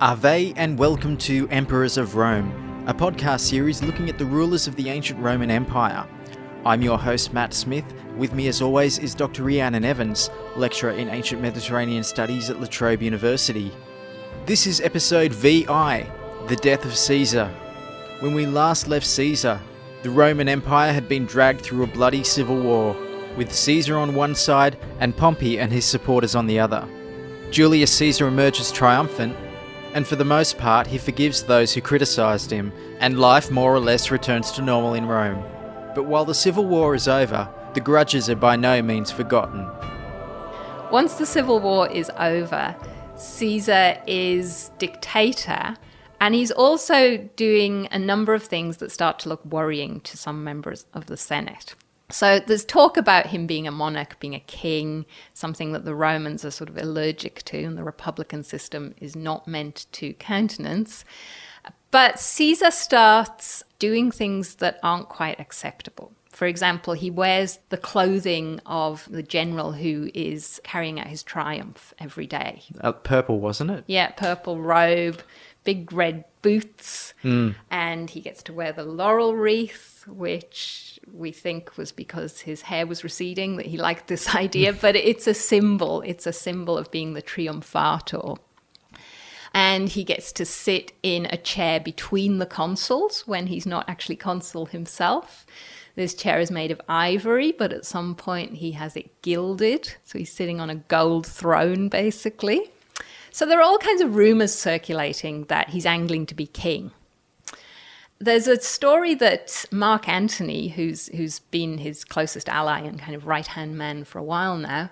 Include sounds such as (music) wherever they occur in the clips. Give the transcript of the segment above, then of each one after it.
Ave and welcome to Emperors of Rome, a podcast series looking at the rulers of the ancient Roman Empire. I'm your host, Matt Smith. With me, as always, is Dr. Rhiannon Evans, lecturer in ancient Mediterranean studies at La Trobe University. This is episode VI The Death of Caesar. When we last left Caesar, the Roman Empire had been dragged through a bloody civil war, with Caesar on one side and Pompey and his supporters on the other. Julius Caesar emerges triumphant, and for the most part, he forgives those who criticised him, and life more or less returns to normal in Rome. But while the civil war is over, the grudges are by no means forgotten. Once the civil war is over, Caesar is dictator, and he's also doing a number of things that start to look worrying to some members of the Senate. So there's talk about him being a monarch, being a king, something that the Romans are sort of allergic to, and the republican system is not meant to countenance. But Caesar starts doing things that aren't quite acceptable. For example, he wears the clothing of the general who is carrying out his triumph every day. Uh, purple, wasn't it? Yeah, purple robe, big red boots, Mm. and he gets to wear the laurel wreath, which we think was because his hair was receding, that he liked this (laughs) idea, but it's a symbol. It's a symbol of being the triumphator. And he gets to sit in a chair between the consuls when he's not actually consul himself. This chair is made of ivory, but at some point he has it gilded. So he's sitting on a gold throne, basically. So there are all kinds of rumors circulating that he's angling to be king. There's a story that Mark Antony, who's who's been his closest ally and kind of right hand man for a while now,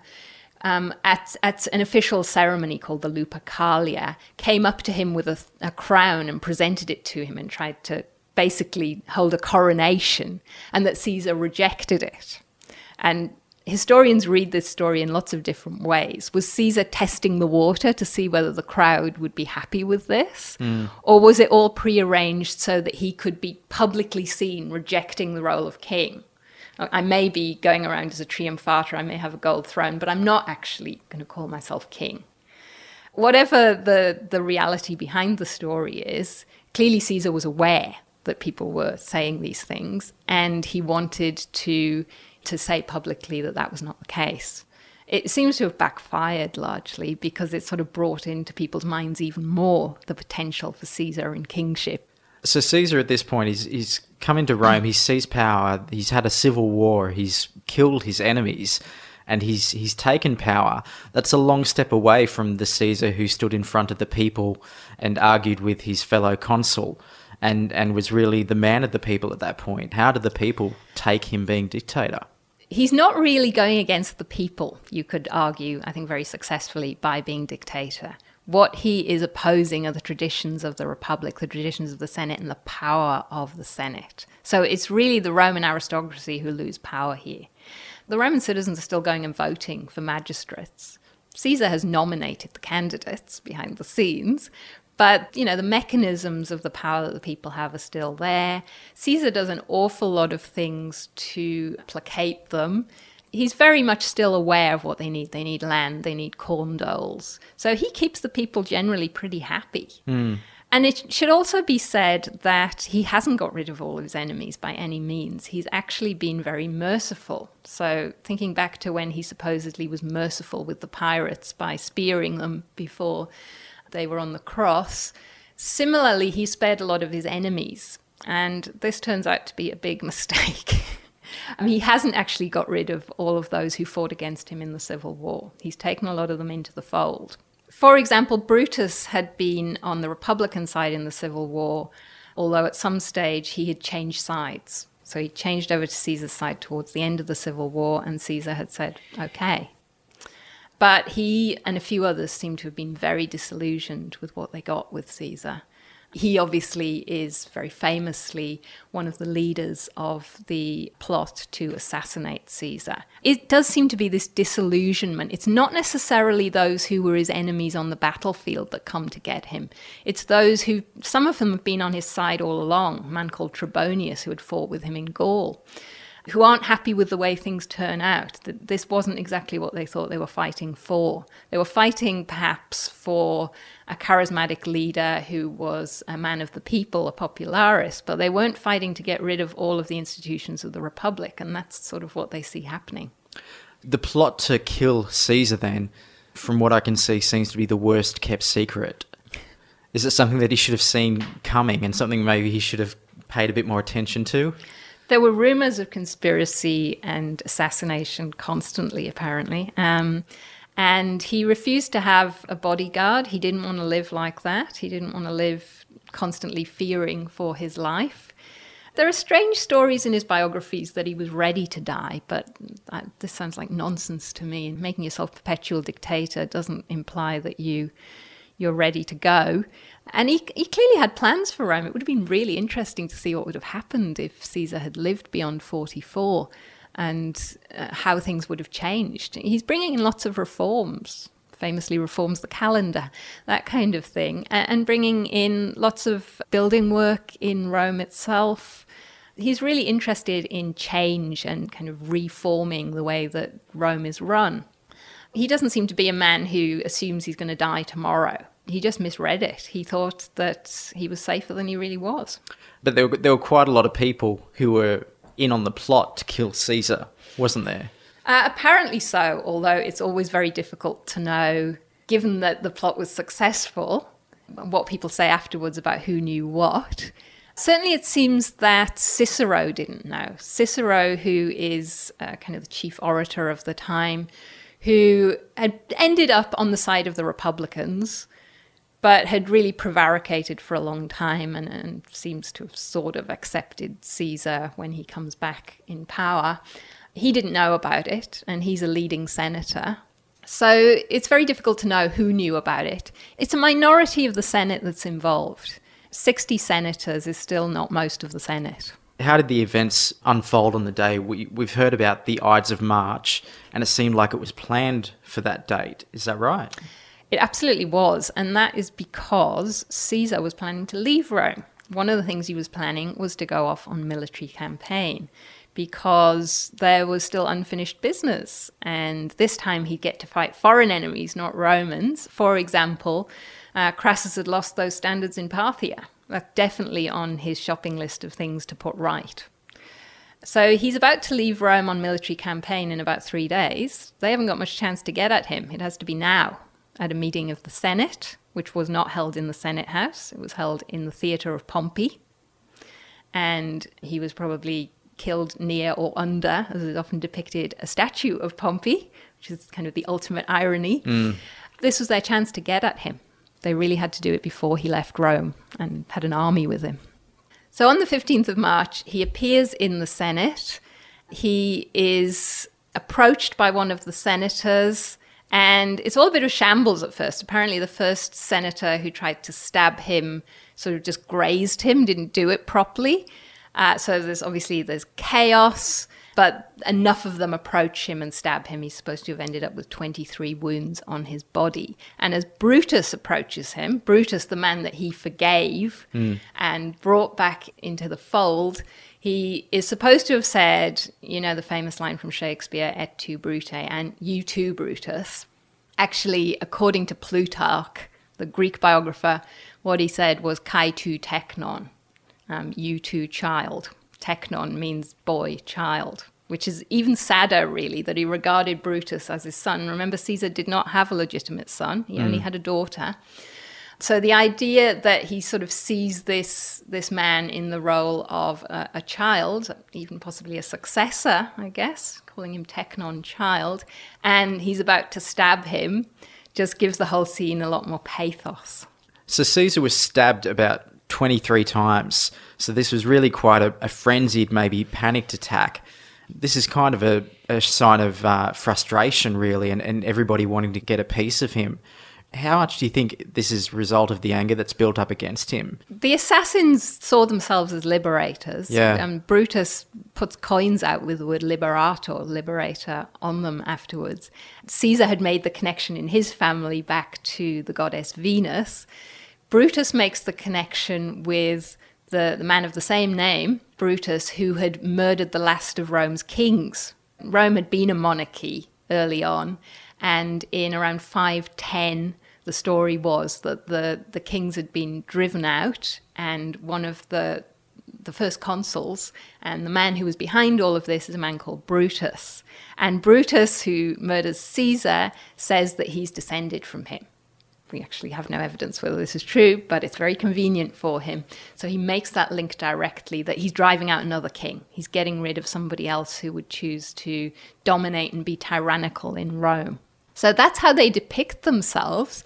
um, at at an official ceremony called the Lupercalia, came up to him with a, a crown and presented it to him and tried to basically hold a coronation, and that Caesar rejected it. And historians read this story in lots of different ways. Was Caesar testing the water to see whether the crowd would be happy with this? Hmm. Or was it all prearranged so that he could be publicly seen rejecting the role of king? I may be going around as a triumphator, I may have a gold throne, but I'm not actually going to call myself king. Whatever the, the reality behind the story is, clearly Caesar was aware that people were saying these things, and he wanted to to say publicly that that was not the case. It seems to have backfired largely because it sort of brought into people's minds even more the potential for Caesar and kingship. So Caesar at this point he's he's come into Rome, he's seized power, he's had a civil war, he's killed his enemies, and he's he's taken power. That's a long step away from the Caesar who stood in front of the people and argued with his fellow consul and and was really the man of the people at that point. How did the people take him being dictator? He's not really going against the people, you could argue, I think very successfully, by being dictator. What he is opposing are the traditions of the Republic, the traditions of the Senate, and the power of the Senate. So it's really the Roman aristocracy who lose power here. The Roman citizens are still going and voting for magistrates. Caesar has nominated the candidates behind the scenes, but you know the mechanisms of the power that the people have are still there. Caesar does an awful lot of things to placate them. He's very much still aware of what they need. They need land, they need corn doles. So he keeps the people generally pretty happy. Hmm. And it should also be said that he hasn't got rid of all of his enemies by any means. He's actually been very merciful. So, thinking back to when he supposedly was merciful with the pirates by spearing them before they were on the cross, similarly, he spared a lot of his enemies. And this turns out to be a big (laughs) mistake. I mean, he hasn't actually got rid of all of those who fought against him in the Civil War. He's taken a lot of them into the fold. For example, Brutus had been on the Republican side in the Civil War, although at some stage he had changed sides. So he changed over to Caesar's side towards the end of the Civil War, and Caesar had said, okay. But he and a few others seem to have been very disillusioned with what they got with Caesar. He obviously is very famously one of the leaders of the plot to assassinate Caesar. It does seem to be this disillusionment. It's not necessarily those who were his enemies on the battlefield that come to get him. It's those who, some of them have been on his side all along, a man called Trebonius who had fought with him in Gaul. Who aren't happy with the way things turn out. That this wasn't exactly what they thought they were fighting for. They were fighting perhaps for a charismatic leader who was a man of the people, a popularist, but they weren't fighting to get rid of all of the institutions of the republic, and that's sort of what they see happening. The plot to kill Caesar, then, from what I can see, seems to be the worst kept secret. Is it something that he should have seen coming and something maybe he should have paid a bit more attention to? There were rumors of conspiracy and assassination constantly, apparently. Um, and he refused to have a bodyguard. He didn't want to live like that. He didn't want to live constantly fearing for his life. There are strange stories in his biographies that he was ready to die, but that, this sounds like nonsense to me. Making yourself perpetual dictator doesn't imply that you you're ready to go. And he, he clearly had plans for Rome. It would have been really interesting to see what would have happened if Caesar had lived beyond 44 and uh, how things would have changed. He's bringing in lots of reforms, famously reforms the calendar, that kind of thing, and bringing in lots of building work in Rome itself. He's really interested in change and kind of reforming the way that Rome is run. He doesn't seem to be a man who assumes he's going to die tomorrow. He just misread it. He thought that he was safer than he really was. But there were, there were quite a lot of people who were in on the plot to kill Caesar, wasn't there? Uh, apparently so, although it's always very difficult to know, given that the plot was successful, what people say afterwards about who knew what. Certainly, it seems that Cicero didn't know. Cicero, who is uh, kind of the chief orator of the time, who had ended up on the side of the Republicans, but had really prevaricated for a long time and, and, seems to have sort of accepted Caesar when he comes back in power. He didn't know about it, and he's a leading senator. So it's very difficult to know who knew about it. It's a minority of the Senate that's involved. 60 senators is still not most of the Senate. How did the events unfold on the day? We, we've heard about the Ides of March, and it seemed like it was planned for that date. Is that right? It absolutely was, and that is because Caesar was planning to leave Rome. One of the things he was planning was to go off on military campaign because there was still unfinished business. And this time he'd get to fight foreign enemies, not Romans. For example, uh, Crassus had lost those standards in Parthia. That's definitely on his shopping list of things to put right. So he's about to leave Rome on military campaign in about three days. They haven't got much chance to get at him. It has to be now at a meeting of the Senate, which was not held in the Senate House, it was held in the theatre of Pompey. And he was probably killed near or under, as is often depicted, a statue of Pompey, which is kind of the ultimate irony. Mm. This was their chance to get at him. They really had to do it before he left Rome and had an army with him. So on the 15th of March, he appears in the Senate. He is approached by one of the senators and it's all a bit of shambles at first. Apparently, the first senator who tried to stab him sort of just grazed him, didn't do it properly. Uh, so there's obviously there's chaos, but enough of them approach him and stab him. He's supposed to have ended up with 23 wounds on his body. And as Brutus approaches him, Brutus, the man that he forgave mm. and brought back into the fold, he is supposed to have said, you know, the famous line from Shakespeare, et tu, Brute, and you too, Brutus. Actually, according to Plutarch, the Greek biographer, what he said was kai tu teknon, um, you too, child. Teknon means boy, child, which is even sadder, really, that he regarded Brutus as his son. Remember, Caesar did not have a legitimate son, he mm. only had a daughter. So the idea that he sort of sees this this man in the role of a, a child, even possibly a successor, I guess, calling him Teknon child, and he's about to stab him, just gives the whole scene a lot more pathos. So Caesar was stabbed about 23 times. So this was really quite a, a frenzied, maybe panicked attack. This is kind of a, a sign of uh, frustration, really, and, and everybody wanting to get a piece of him. How much do you think this is a result of the anger that's built up against him? The assassins saw themselves as liberators. Yeah. And Brutus puts coins out with the word liberator, liberator, on them afterwards. Caesar had made the connection in his family back to the goddess Venus. Brutus makes the connection with the, the man of the same name, Brutus, who had murdered the last of Rome's kings. Rome had been a monarchy early on, and in around 510, the story was that the, the kings had been driven out, and one of the the first consuls, and the man who was behind all of this is a man called Brutus. And Brutus, who murders Caesar, says that he's descended from him. We actually have no evidence whether this is true, but it's very convenient for him. So he makes that link directly that he's driving out another king. He's getting rid of somebody else who would choose to dominate and be tyrannical in Rome. So that's how they depict themselves.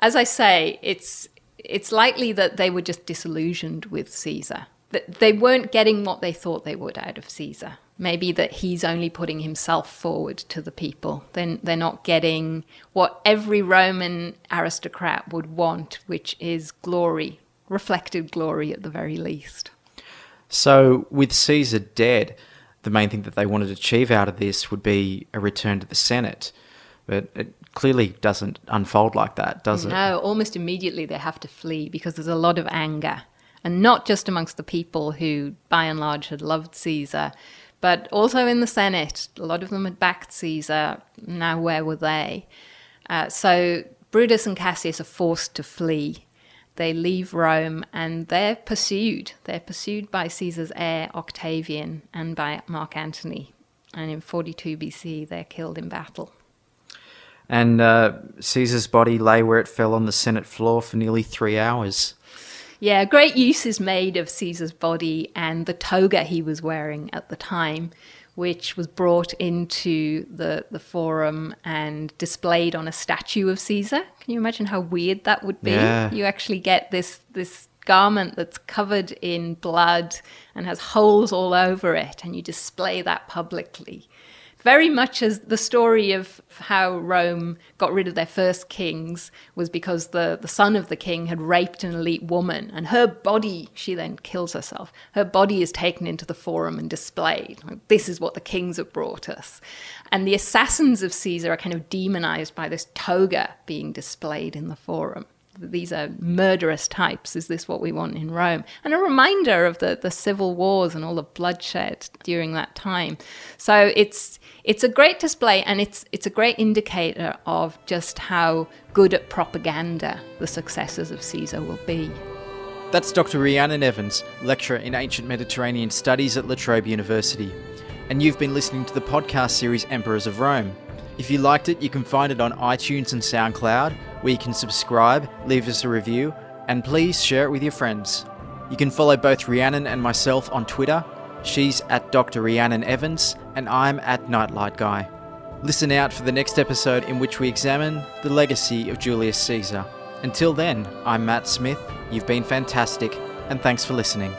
As I say, it's it's likely that they were just disillusioned with Caesar. That they weren't getting what they thought they would out of Caesar. Maybe that he's only putting himself forward to the people. Then they're not getting what every Roman aristocrat would want, which is glory, reflected glory at the very least. So, with Caesar dead, the main thing that they wanted to achieve out of this would be a return to the Senate. But it clearly doesn't unfold like that, does it? No, almost immediately they have to flee because there's a lot of anger. And not just amongst the people who, by and large, had loved Caesar, but also in the Senate. A lot of them had backed Caesar. Now, where were they? Uh, so Brutus and Cassius are forced to flee. They leave Rome and they're pursued. They're pursued by Caesar's heir, Octavian, and by Mark Antony. And in 42 BC, they're killed in battle. And uh, Caesar's body lay where it fell on the Senate floor for nearly three hours. Yeah, great use is made of Caesar's body and the toga he was wearing at the time, which was brought into the, the forum and displayed on a statue of Caesar. Can you imagine how weird that would be? Yeah. You actually get this this garment that's covered in blood and has holes all over it, and you display that publicly very much as the story of how Rome got rid of their first kings was because the, the son of the king had raped an elite woman, and her body, she then kills herself. Her body is taken into the forum and displayed. Like, this is what the kings have brought us. And the assassins of Caesar are kind of demonized by this toga being displayed in the forum these are murderous types. Is this what we want in Rome? And a reminder of the, the civil wars and all the bloodshed during that time. So it's it's a great display and it's it's a great indicator of just how good at propaganda the successors of Caesar will be. That's Dr. Rhiannon Evans, lecturer in ancient Mediterranean studies at La Trobe University. And you've been listening to the podcast series Emperors of Rome. If you liked it, you can find it on iTunes and SoundCloud, where you can subscribe, leave us a review, and please share it with your friends. You can follow both Rhiannon and myself on Twitter. She's at Dr. Rhiannon Evans, and I'm at Nightlight Guy. Listen out for the next episode in which we examine the legacy of Julius Caesar. Until then, I'm Matt Smith, you've been fantastic, and thanks for listening.